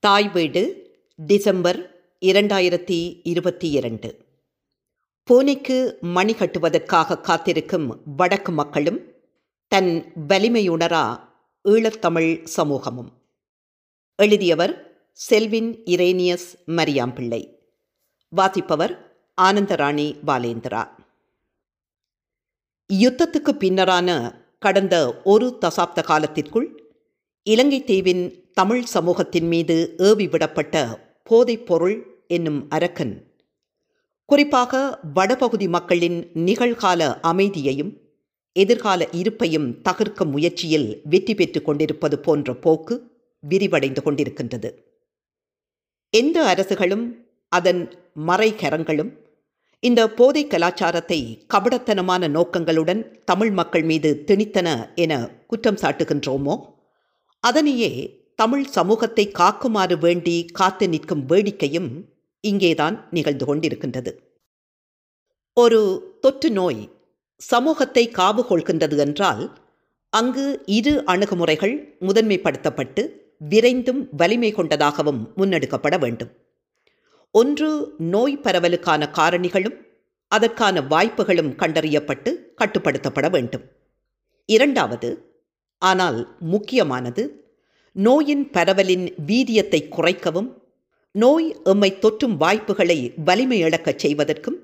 தாய் வீடு டிசம்பர் இரண்டாயிரத்தி இருபத்தி இரண்டு பூனைக்கு மணி கட்டுவதற்காக காத்திருக்கும் வடக்கு மக்களும் தன் வலிமையுணரா ஈழத்தமிழ் சமூகமும். எழுதியவர் செல்வின் இரேனியஸ் மரியாம்பிள்ளை. வாசிப்பவர் ஆனந்தராணி பாலேந்திரா. யுத்தத்துக்கு பின்னரான கடந்த ஒரு தசாப்த காலத்திற்குள் இலங்கை தீவின் தமிழ் சமூகத்தின் மீது ஏவி விடப்பட்ட போதைப் பொருள் என்னும் அரக்கன். குறிப்பாக வடபகுதி மக்களின் நிகழ்கால அமைதியையும் எதிர்கால இருப்பையும் தகர்க்கும் முயற்சியில் வெற்றி பெற்று கொண்டிருப்பது போன்ற போக்கு விரிவடைந்து கொண்டிருக்கின்றது. எந்த அரசுகளும் அதன் மறைகரங்களும் இந்த போதை கலாச்சாரத்தை கபடத்தனமான நோக்கங்களுடன் தமிழ் மக்கள் மீது திணித்தன என குற்றம் சாட்டுகின்றோமோ? அதனையே தமிழ் சமூகத்தை காக்குமாறு வேண்டி காத்து நிற்கும் வேடிக்கையும் இங்கேதான் நிகழ்ந்து கொண்டிருக்கின்றது. ஒரு தொற்று நோய் சமூகத்தை காவு கொள்கின்றது என்றால் அங்கு இரு அணுகுமுறைகள் முதன்மைப்படுத்தப்பட்டு விரைந்தும் வலிமை கொண்டதாகவும் முன்னெடுக்கப்பட வேண்டும். ஒன்று நோய் பரவலுக்கான காரணிகளும் அதற்கான வாய்ப்புகளும் கண்டறியப்பட்டு கட்டுப்படுத்தப்பட வேண்டும். இரண்டாவது ஆனால் முக்கியமானது நோயின் பரவலின் வீரியத்தை குறைக்கவும் நோய் எம்மை தொற்றும் வாய்ப்புகளை வலிமை இழக்கச் செய்வதற்கும்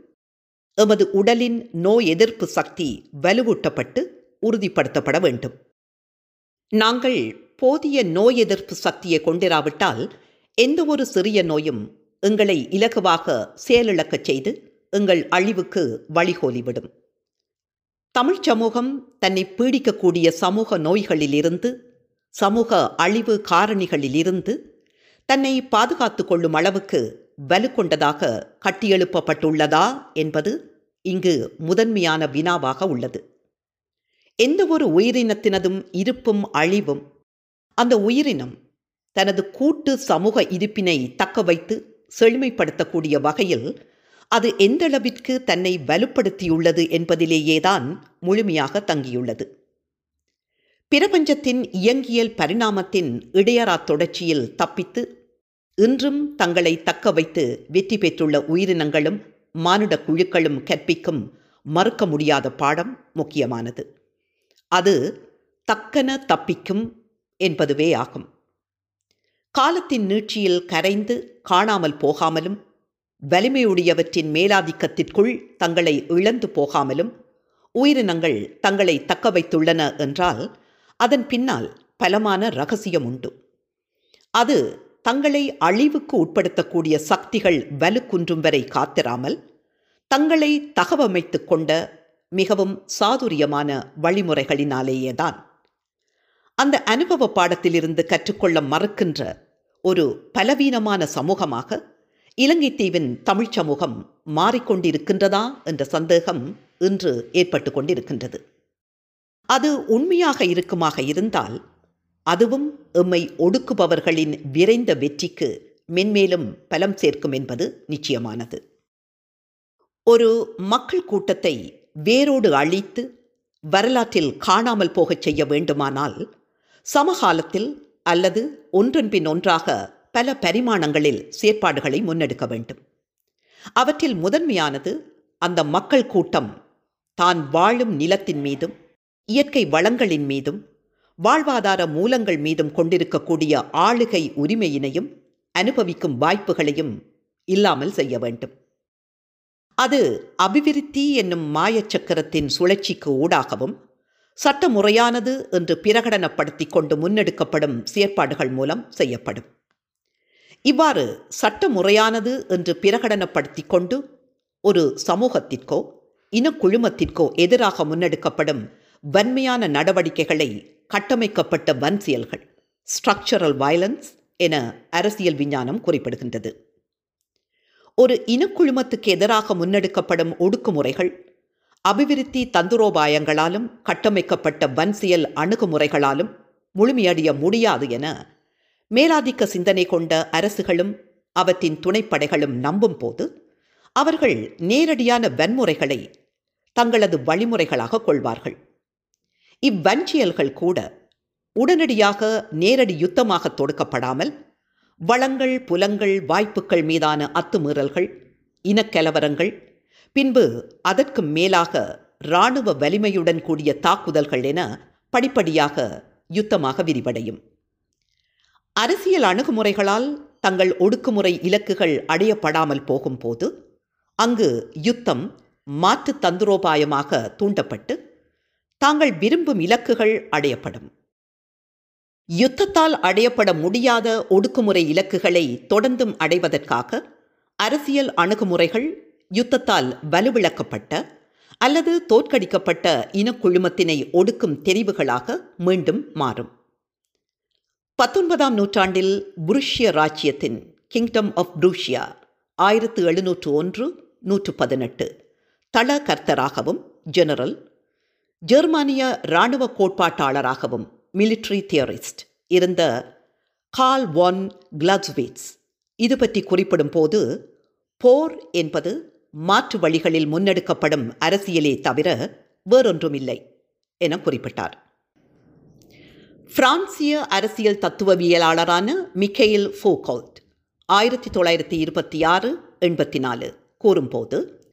எமது உடலின் நோய் எதிர்ப்பு சக்தி வலுவூட்டப்பட்டு உறுதிப்படுத்தப்பட வேண்டும். நாங்கள் போதிய நோய் எதிர்ப்பு சக்தியை கொண்டிராவிட்டால் எந்த ஒரு சிறிய நோயும் எங்களை இலகுவாக செயலிழக்கச் செய்து எங்கள் அழிவுக்கு வழிகோலிவிடும். தமிழ் சமூகம் தன்னை பீடிக்கக்கூடிய சமூக நோய்களிலிருந்து சமூக அழிவு காரணிகளிலிருந்து தன்னை பாதுகாத்து கொள்ளும் அளவுக்கு வலு கொண்டதாக கட்டியெழுப்பப்பட்டுள்ளதா என்பது இங்கு முதன்மையான வினாவாக உள்ளது. எந்த ஒரு உயிரினத்தினதும் இருப்பும் அழிவும் அந்த உயிரினம் தனது கூட்டு சமூக இருப்பினை தக்க வைத்து செழுமைப்படுத்தக்கூடிய வகையில் அது எந்தளவிற்கு தன்னை வலுப்படுத்தியுள்ளது என்பதிலேயேதான் முழுமையாக தங்கியுள்ளது. பிரபஞ்சத்தின் இயங்கியல் பரிணாமத்தின் இடையறா தொடர்ச்சியில் தப்பித்து இன்றும் தங்களை தக்க வைத்து வெற்றி பெற்றுள்ள உயிரினங்களும் மானுட குழுக்களும் கற்பிக்கும் மறுக்க முடியாத பாடம் முக்கியமானது. அது தக்கன தப்பிக்கும் என்பதுவே ஆகும் காலத்தின் நீட்சியில் கரைந்து காணாமல் போகாமலும் வலிமையுடையவற்றின் மேலாதிக்கத்திற்குள் தங்களை இழந்து போகாமலும் உயிரினங்கள் தங்களை தக்க வைத்துள்ளன என்றால் அதன் பின்னால் பலமான ரகசியம் உண்டு. அது தங்களை அழிவுக்கு உட்படுத்தக்கூடிய சக்திகள் வலுக்குன்றும் வரை காத்திராமல் தங்களை தகவமைத்து கொண்ட மிகவும் சாதுரியமான வழிமுறைகளினாலேயேதான். அந்த அனுபவ பாடத்திலிருந்து கற்றுக்கொள்ள மறுக்கின்ற ஒரு பலவீனமான சமூகமாக இலங்கை தீவின் தமிழ் சமூகம் மாறிக்கொண்டிருக்கின்றதா என்ற சந்தேகம் இன்று ஏற்பட்டு கொண்டிருக்கின்றது அது உண்மையாக இருக்குமாக இருந்தால் அதுவும் எம்மை ஒடுக்குபவர்களின் விரைந்த வெற்றிக்கு மென்மேலும் பலம் சேர்க்கும் என்பது நிச்சயமானது. ஒரு மக்கள் கூட்டத்தை வேரோடு அழித்து வரலாற்றில் காணாமல் போகச் செய்ய வேண்டுமானால் சமகாலத்தில் அல்லது ஒன்றன்பின் ஒன்றாக பல பரிமாணங்களில் செயற்பாடுகளை முன்னெடுக்க வேண்டும். அவற்றில் முதன்மையானது அந்த மக்கள் கூட்டம் தான் வாழும் நிலத்தின் மீதும் இயற்கை வளங்களின் மீதும் வாழ்வாதார மூலங்கள் மீதும் கொண்டிருக்கக்கூடிய ஆளுகை உரிமையினையும் அனுபவிக்கும் வாய்ப்புகளையும் இல்லாமல் செய்ய வேண்டும். அது அபிவிருத்தி என்னும் மாயச்சக்கரத்தின் சுழற்சிக்கு ஊடாகவும் சட்ட முறையானது என்று பிரகடனப்படுத்தி கொண்டு முன்னெடுக்கப்படும் செயற்பாடுகள் மூலம் செய்யப்படும். இவ்வாறு சட்ட முறையானது என்று பிரகடனப்படுத்தி கொண்டு ஒரு சமூகத்திற்கோ இனக்குழுமத்திற்கோ எதிராக முன்னெடுக்கப்படும் வன்மையான நடவடிக்கைகளை கட்டமைக்கப்பட்ட வன் செயல்கள் ஸ்ட்ரக்சரல் வயலன்ஸ் என அரசியல் விஞ்ஞானம் குறிப்பிடுகின்றது. ஒரு இனக்குழுமத்துக்கு எதிராக முன்னெடுக்கப்படும் ஒடுக்குமுறைகள் அபிவிருத்தி தந்துரோபாயங்களாலும் கட்டமைக்கப்பட்ட வன்சியல் அணுகுமுறைகளாலும் முழுமையடைய முடியாது என மேலாதிக்க சிந்தனை கொண்ட அரசுகளும் அவற்றின் துணைப்படைகளும் நம்பும் போது அவர்கள் நேரடியான வன்முறைகளை தங்களது வழிமுறைகளாக கொள்வார்கள். இவ்வன்சியல்கள் கூட உடனடியாக நேரடி யுத்தமாக தொடுக்கப்படாமல் வளங்கள் புலங்கள் வாய்ப்புகள் மீதான அத்துமீறல்கள் இனக்கலவரங்கள் பின்பு அதற்கு மேலாக இராணுவ வலிமையுடன் கூடிய தாக்குதல்கள் என படிப்படியாக யுத்தமாக விரிவடையும். அரசியல் அணுகுமுறைகளால் தங்கள் ஒடுக்குமுறை இலக்குகள் அடையப்படாமல் போகும்போது அங்கு யுத்தம் மாற்று தந்திரோபாயமாக தூண்டப்பட்டு தாங்கள் விரும்பும் இலக்குகள் அடையப்படும். யுத்தத்தால் அடையப்பட முடியாத ஒடுக்குமுறை இலக்குகளை தொடர்ந்தும் அடைவதற்காக அரசியல் அணுகுமுறைகள் யுத்தத்தால் வலுவிழக்கப்பட்ட அல்லது தோற்கடிக்கப்பட்ட இனக்குழுமத்தினை ஒடுக்கும் தெரிவுகளாக மீண்டும் மாறும். பத்தொன்பதாம் நூற்றாண்டில் புருஷ்ய ராஜ்யத்தின் கிங்டம் ஆஃப் புருஷியா ஆயிரத்து எழுநூற்று ஒன்று நூற்று பதினெட்டு. தள கர்த்தராகவும் ஜெனரல் ஜெர்மானிய இராணுவ கோட்பாட்டாளராகவும் மிலிட்ரி தியரிஸ்ட் இருந்த கால் வான் கிளாஸ்வீட்ஸ் இது பற்றி குறிப்பிடும் போது போர் என்பது மாற்று வழிகளில் முன்னெடுக்கப்படும் அரசியலே தவிர வேறொன்றுமில்லை என குறிப்பிட்டார். பிரான்சிய அரசியல் தத்துவவியலாளரான மிக்கேல் ஃபோகோல்ட் ஆயிரத்தி தொள்ளாயிரத்தி இருபத்தி ஆறு எண்பத்தி நாலு கூறும்போது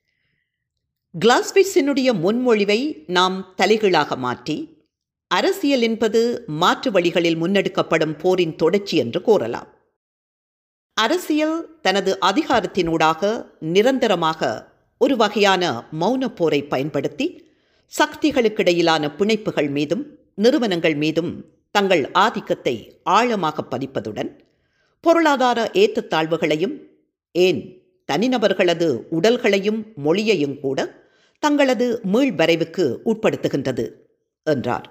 கிளாஸ்பிட்ஸினுடைய முன்மொழிவை நாம் தலைகீழாக மாற்றி அரசியல் என்பது மாற்று வழிகளில் முன்னெடுக்கப்படும் போரின் தொடர்ச்சி என்று கூறலாம். அரசியல் தனது அதிகாரத்தினூடாக நிரந்தரமாக ஒரு வகையான மௌன போரை பயன்படுத்தி சக்திகளுக்கிடையிலான பிணைப்புகள் மீதும் நிறுவனங்கள் மீதும் தங்கள் ஆதிக்கத்தை ஆழமாக பதிப்பதுடன் பொருளாதார ஏற்றத்தாழ்வுகளையும் ஏன் தனிநபர்களது உடல்களையும் மொழியையும் கூட தங்களது மீள்வரைவுக்கு உட்படுத்துகின்றது என்றார்.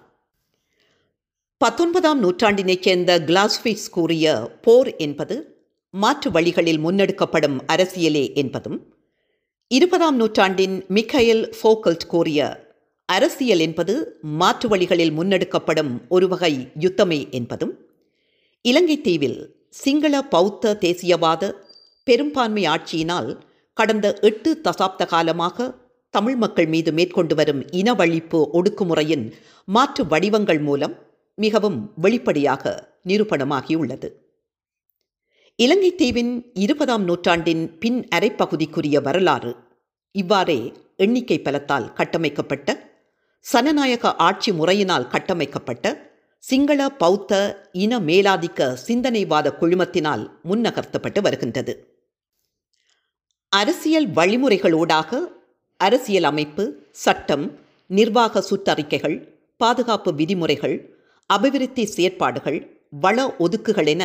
பத்தொன்பதாம் நூற்றாண்டினைச் சேர்ந்த கிளாஸ்பிஸ் கூறிய போர் என்பது மாற்று வழிகளில் முன்னெடுக்கப்படும் அரசியலே என்பதும் இருபதாம் நூற்றாண்டின் மிக்கைல் ஃபோக்கல்ட் கூறிய அரசியல் என்பது மாற்று வழிகளில் முன்னெடுக்கப்படும் ஒரு வகை யுத்தமே என்பதும் இலங்கை தீவில் சிங்கள பௌத்த தேசியவாத பெரும்பான்மை ஆட்சியினால் கடந்த எட்டு தசாப்த காலமாக தமிழ் மக்கள் மீது மேற்கொண்டு வரும் இனவழிப்பு ஒடுக்குமுறையின் மாற்று வடிவங்கள் மூலம் மிகவும் வெளிப்படையாக நிரூபணமாகியுள்ளது. இலங்கை தீவின் இருபதாம் நூற்றாண்டின் பின் அரைப்பகுதிக்குரிய வரலாறு இவ்வாறே எண்ணிக்கை பலத்தால் கட்டமைக்கப்பட்ட சனநாயக ஆட்சி முறையினால் கட்டமைக்கப்பட்ட சிங்கள பௌத்த இன மேலாதிக்க சிந்தனைவாத குழுமத்தினால் முன்னகர்த்தப்பட்டு வருகின்றது. அரசியல் வழிமுறைகளூடாக அரசியல் அமைப்பு சட்டம் நிர்வாக சுற்றறிக்கைகள் பாதுகாப்பு விதிமுறைகள் அபிவிருத்தி செயற்பாடுகள் வள ஒதுக்குகள் என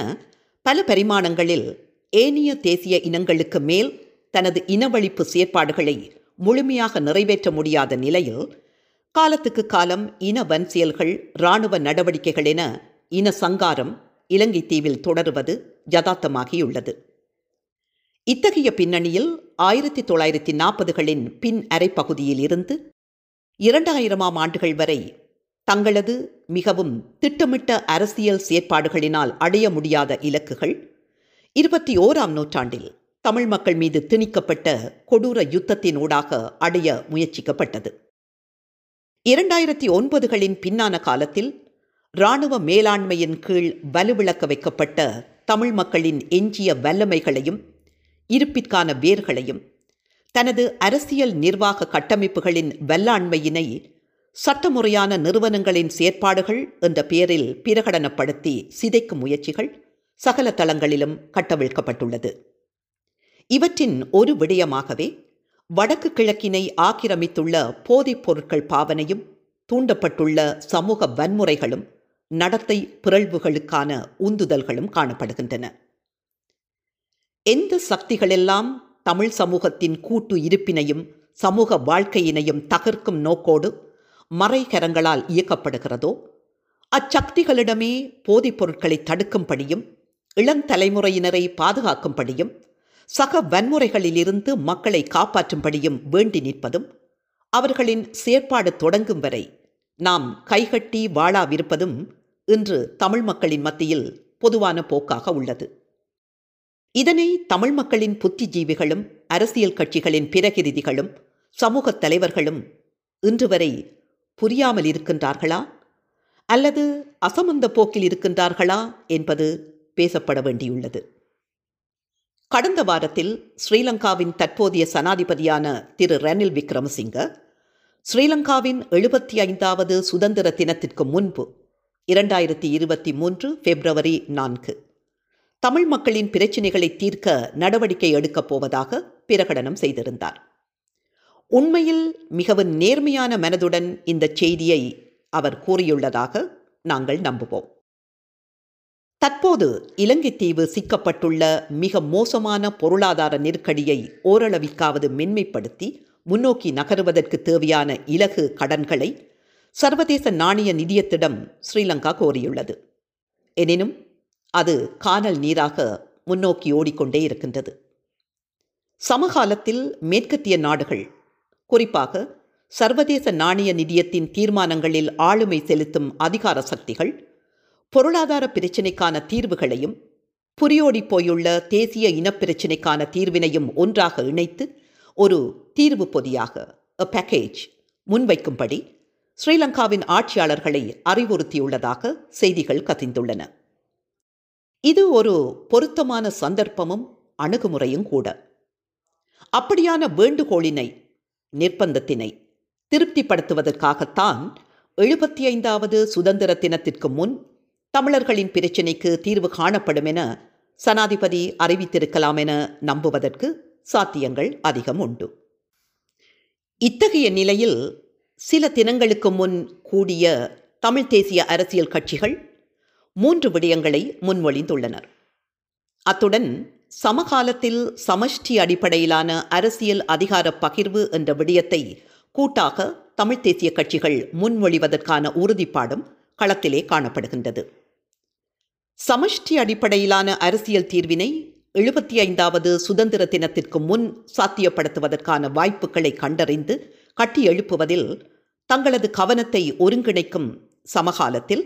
பல பரிமாணங்களில் ஏனிய தேசிய இனங்களுக்கு மேல் தனது இனவழிப்பு செயற்பாடுகளை முழுமையாக நிறைவேற்ற முடியாத நிலையில் காலத்துக்கு காலம் இன வன்சியல்கள் இராணுவ நடவடிக்கைகள் என இன சங்காரம் இலங்கை தீவில் தொடருவது யதார்த்தமாகியுள்ளது. இத்தகைய பின்னணியில் ஆயிரத்தி தொள்ளாயிரத்தி நாற்பதுகளின் பின் அரைப்பகுதியில் இருந்து இரண்டாயிரமாம் ஆண்டுகள் வரை தங்களது மிகவும் திட்டமிட்ட அரசியல் செயற்பாடுகளினால் அடைய முடியாத இலக்குகள் இருபத்தி ஓராம் நூற்றாண்டில் தமிழ் மக்கள் மீது திணிக்கப்பட்ட கொடூர யுத்தத்தினூடாக அடைய முயற்சிக்கப்பட்டது. இரண்டாயிரத்தி ஒன்பதுகளின் பின்னான காலத்தில் இராணுவ மேலாண்மையின் கீழ் வலுவிளக்க வைக்கப்பட்ட தமிழ் மக்களின் எஞ்சிய வல்லமைகளையும் இருப்பிற்கான வேர்களையும் தனது அரசியல் நிர்வாக கட்டமைப்புகளின் வல்லாண்மையினை சட்டமுறையான நிறுவனங்களின் செயற்பாடுகள் என்ற பெயரில் பிரகடனப்படுத்தி சிதைக்கும் முயற்சிகள் சகல தளங்களிலும் கட்டவிழ்க்கப்பட்டுள்ளது. இவற்றின் ஒரு விடயமாகவே வடக்கு கிழக்கினை ஆக்கிரமித்துள்ள போதைப் பொருட்கள் பாவனையும் தூண்டப்பட்டுள்ள சமூக வன்முறைகளும் நடத்தை பிறழ்வுகளுக்கான உந்துதல்களும் காணப்படுகின்றன. எந்த சக்திகளெல்லாம் தமிழ் சமூகத்தின் கூட்டு இருப்பினையும் சமூக வாழ்க்கையினையும் தகர்க்கும் நோக்கோடு மறைகரங்களால் இயக்கப்படுகிறதோ அச்சக்திகளிடமே போதைப் பொருட்களை தடுக்கும்படியும் இளந்தலைமுறையினரை பாதுகாக்கும்படியும் சக வன்முறைகளிலிருந்து மக்களை காப்பாற்றும்படியும் வேண்டி நிற்பதும் அவர்களின் செயற்பாடு தொடங்கும் வரை நாம் கைகட்டி வாழாவிருப்பதும் இன்று தமிழ் மக்களின் மத்தியில் பொதுவான போக்காக உள்ளது. இதனை தமிழ் மக்களின் புத்திஜீவிகளும் அரசியல் கட்சிகளின் பிரகிருதிகளும் சமூகத் தலைவர்களும் இன்று வரை புரியாமல் இருக்கின்றார்களா? அல்லது அசமந்த போக்கில் இருக்கின்றார்களா என்பது பேசப்பட வேண்டியுள்ளது. கடந்த வாரத்தில் ஸ்ரீலங்காவின் தற்போதைய சனாதிபதியான திரு ரணில் விக்ரமசிங்க ஸ்ரீலங்காவின் எழுபத்தி ஐந்தாவது சுதந்திர தினத்திற்கு முன்பு இரண்டாயிரத்தி இருபத்தி மூன்று பிப்ரவரி நான்கு தமிழ் மக்களின் பிரச்சினைகளை தீர்க்க நடவடிக்கை எடுக்கப் போவதாக பிரகடனம் செய்திருந்தார். உண்மையில் மிகவும் நேர்மையான மனதுடன் இந்த செய்தியை அவர் கூறியுள்ளதாக நாங்கள் நம்புவோம். தற்போது இலங்கை தீவு சிக்கப்பட்டுள்ள மிக மோசமான பொருளாதார நெருக்கடியை ஓரளவிற்காவது மென்மைப்படுத்தி முன்னோக்கி நகருவதற்கு தேவையான இலகு கடன்களை சர்வதேச நாணய நிதியத்திடம் ஸ்ரீலங்கா கோரியுள்ளது. எனினும் அது கானல் நீராக முன்னோக்கி ஓடிக்கொண்டே இருக்கின்றது. சமகாலத்தில் மேற்கத்திய நாடுகள் குறிப்பாக சர்வதேச நாணய நிதியத்தின் தீர்மானங்களில் ஆளுமை செலுத்தும் அதிகார சக்திகள் பொருளாதார பிரச்சினைக்கான தீர்வுகளையும் புரியோடி போயுள்ள தேசிய இனப்பிரச்சினைக்கான தீர்வினையும் ஒன்றாக இணைத்து ஒரு தீர்வு பொதியாக அ பேக்கேஜ் முன்வைக்கும்படி ஸ்ரீலங்காவின் ஆட்சியாளர்களை அறிவுறுத்தியுள்ளதாக செய்திகள் கசிந்துள்ளன. இது ஒரு பொருத்தமான சந்தர்ப்பமும் அணுகுமுறையும் கூட. அப்படியான வேண்டுகோளினை நிர்பந்தத்தினை திருப்திப்படுத்துவதற்காகத்தான் எழுபத்தி ஐந்தாவது சுதந்திர தினத்திற்கு முன் தமிழர்களின் பிரச்சினைக்கு தீர்வு காணப்படும் என சனாதிபதி அறிவித்திருக்கலாம் என நம்புவதற்கு சாத்தியங்கள் அதிகம் உண்டு. இத்தகைய நிலையில் சில தினங்களுக்கு முன் கூடிய தமிழ் தேசிய அரசியல் கட்சிகள் மூன்று விடயங்களை முன்மொழிந்துள்ளனர். அத்துடன் சமகாலத்தில் சமஷ்டி அடிப்படையிலான அரசியல் அதிகார பகிர்வு என்ற விடயத்தை கூட்டாக தமிழ்த் தேசிய கட்சிகள் முன்மொழிவதற்கான உறுதிப்பாடும் களத்திலே காணப்படுகின்றது. சமஷ்டி அடிப்படையிலான அரசியல் தீர்வினை எழுபத்தி ஐந்தாவது சுதந்திர தினத்திற்கு முன் சாத்தியப்படுத்துவதற்கான வாய்ப்புகளை கண்டறிந்து கட்டியெழுப்புவதில் தங்களது கவனத்தை ஒருங்கிணைக்கும் சமகாலத்தில்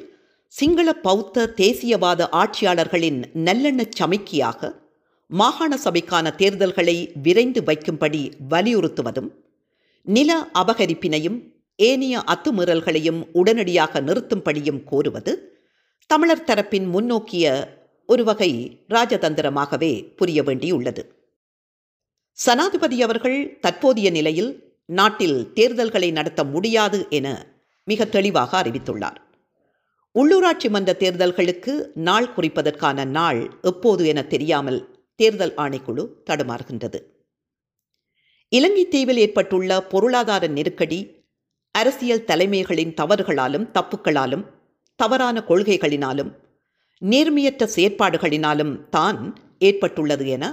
சிங்கள பௌத்த தேசியவாத ஆட்சியாளர்களின் நல்லெண்ணச் சமைக்கியாக மாகாண சபைக்கான தேர்தல்களை விரைந்து வைக்கும்படி வலியுறுத்துவதும் நில அபகரிப்பினையும் ஏனைய அத்துமீறல்களையும் உடனடியாக நிறுத்தும்படியும் கோருவது தமிழர் தரப்பின் முன்னோக்கிய ஒரு வகை ராஜதந்திரமாகவே புரிய வேண்டியுள்ளது. சனாதிபதி அவர்கள் தற்போதைய நிலையில் நாட்டில் தேர்தல்களை நடத்த முடியாது என மிக தெளிவாக அறிவித்துள்ளார். உள்ளூராட்சி மன்ற தேர்தல்களுக்கு நாள் குறிப்பதற்கான நாள் எப்போது என தெரியாமல் தேர்தல் ஆணைக்குழு தடுமாறுகின்றது. இலங்கை தீவில் ஏற்பட்டுள்ள பொருளாதார நெருக்கடி அரசியல் தலைமைகளின் தவறுகளாலும் தப்புக்களாலும் தவறான கொள்கைகளினாலும் நேர்மையற்ற செயற்பாடுகளினாலும் தான் ஏற்பட்டுள்ளது என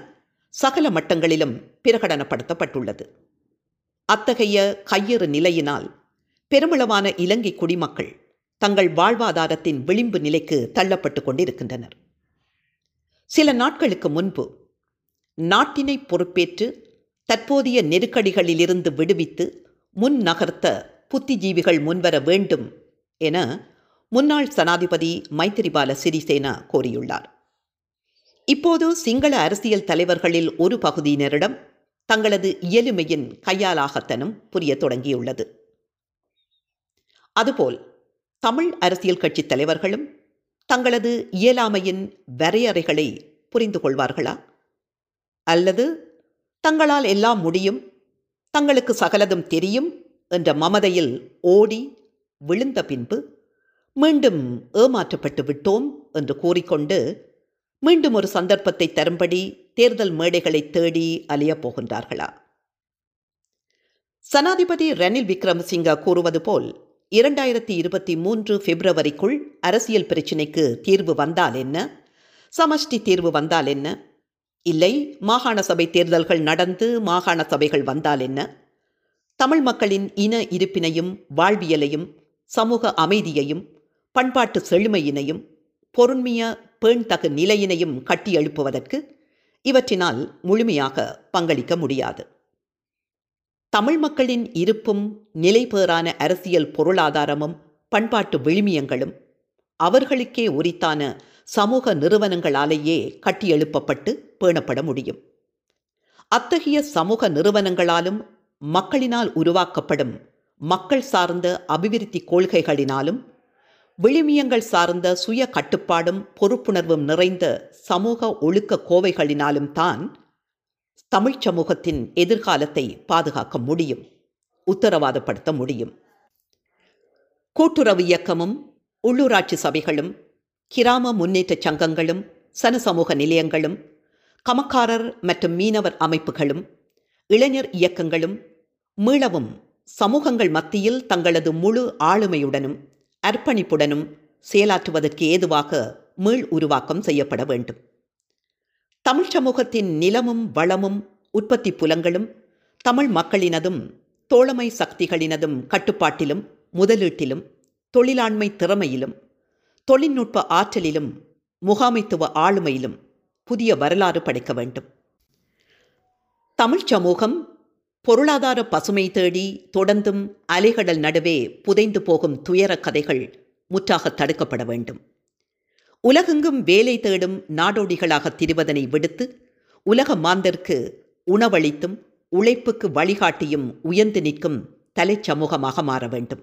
சகல மட்டங்களிலும் பிரகடனப்படுத்தப்பட்டுள்ளது. அத்தகைய கையறு நிலையினால் பெருமளவான இலங்கை குடிமக்கள் தங்கள் வாழ்வாதாரத்தின் விளிம்பு நிலைக்கு தள்ளப்பட்டு கொண்டிருக்கின்றனர். சில நாட்களுக்கு முன்பு நாட்டினை பொறுப்பேற்று தற்போதைய நெருக்கடிகளிலிருந்து விடுவித்து முன் நகர்த்த புத்திஜீவிகள் முன்வர வேண்டும் என முன்னாள் சனாதிபதி மைத்திரிபால சிறிசேனா கோரியுள்ளார். இப்போது சிங்கள அரசியல் தலைவர்களில் ஒரு பகுதியினரிடம் தங்களது இயலுமையின் கையாலாகத்தனம் புரிய தொடங்கியுள்ளது. அதுபோல் தமிழ் அரசியல் கட்சி தலைவர்களும் தங்களது இயலாமையின் வரையறைகளை புரிந்து கொள்வார்களா? அல்லது தங்களால் எல்லாம் முடியும் தங்களுக்கு சகலதும் தெரியும் என்ற மமதையில் ஓடி விழுந்த பின்பு மீண்டும் ஏமாற்றப்பட்டு விட்டோம் என்று கூறிக்கொண்டு மீண்டும் ஒரு சந்தர்ப்பத்தை தரும்படி தேர்தல் மேடைகளை தேடி அலையப் போகின்றார்களா? சனாதிபதி ரணில் விக்ரமசிங்கா கூறுவது போல் இரண்டாயிரத்தி இருபத்தி மூன்று பிப்ரவரிக்குள் அரசியல் பிரச்சினைக்கு தீர்வு வந்தால் என்ன? சமஷ்டி தீர்வு வந்தால் என்ன? இல்லை மாகாண சபை தேர்தல்கள் நடந்து மாகாண சபைகள் வந்தால் என்ன? தமிழ் மக்களின் இன இருப்பினையும் வாழ்வியலையும் சமூக அமைதியையும் பண்பாட்டு செழுமையினையும் பொருண்மைய பேண்தகு நிலையினையும் கட்டி எழுப்புவதற்கு இவற்றினால் முழுமையாக பங்களிக்க முடியாது. தமிழ் மக்களின் இருப்பும் நிலைபேறான அரசியல் பொருளாதாரமும் பண்பாட்டு விழுமியங்களும் அவர்களுக்கே உரித்தான சமூக நிறுவனங்களாலேயே கட்டியெழுப்பப்பட்டு பேணப்பட முடியும். அத்தகைய சமூக நிறுவனங்களாலும் மக்களினால் உருவாக்கப்படும் மக்கள் சார்ந்த அபிவிருத்தி கொள்கைகளினாலும் விழுமியங்கள் சார்ந்த சுய கட்டுப்பாடும் பொறுப்புணர்வும் நிறைந்த சமூக ஒழுக்க கோவைகளினாலும் தான் தமிழ்ச் சமூகத்தின் எதிர்காலத்தை பாதுகாக்க முடியும் உத்தரவாதப்படுத்த முடியும். கூட்டுறவு இயக்கமும் உள்ளூராட்சி சபைகளும் கிராம முன்னேற்ற சங்கங்களும் சனசமூக நிலையங்களும் கமக்காரர் மற்றும் மீனவர் அமைப்புகளும் இளைஞர் இயக்கங்களும் மீளவும் சமூகங்கள் மத்தியில் தங்களது முழு ஆளுமையுடனும் அர்ப்பணிப்புடனும் செயலாற்றுவதற்கு ஏதுவாக மீள் உருவாக்கம் செய்யப்பட வேண்டும். தமிழ் சமூகத்தின் நிலமும் வளமும் உற்பத்தி புலங்களும் தமிழ் மக்களினதும் தோழமை சக்திகளினதும் கட்டுப்பாட்டிலும் முதலீட்டிலும் தொழிலாண்மை திறமையிலும் தொழில்நுட்ப ஆற்றலிலும் முகாமைத்துவ ஆளுமையிலும் புதிய வரலாறு படைக்க வேண்டும். தமிழ்ச் சமூகம் பொருளாதார பசுமை தேடி தொடர்ந்தும் அலைகடல் நடுவே புதைந்து போகும் துயர கதைகள் முற்றாக தடுக்கப்பட வேண்டும். உலகெங்கும் வேலை தேடும் நாடோடிகளாக திரிவதனை விடுத்து உலக மாந்தர்க்கு உணவளித்தும் உழைப்புக்கு வழிகாட்டியும் உயர்ந்து நிற்கும் தலைச்சமூகமாக மாற வேண்டும்.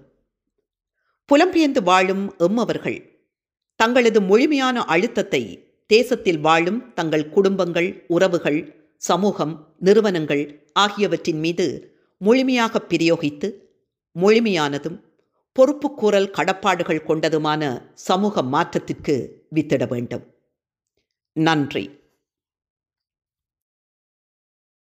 புலம்பெயர்ந்து வாழும் எம்மவர்கள் தங்களது முழுமையான அழுத்தத்தை தேசத்தில் வாழும் தங்கள் குடும்பங்கள் உறவுகள் சமூகம் நிறுவனங்கள் ஆகியவற்றின் மீது முழுமையாக பிரயோகித்து முழுமையானதும் பொறுப்புக்கூறல் கடப்பாடுகள் கொண்டதுமான சமூக மாற்றத்திற்கு வித்திட வேண்டும். நன்றி.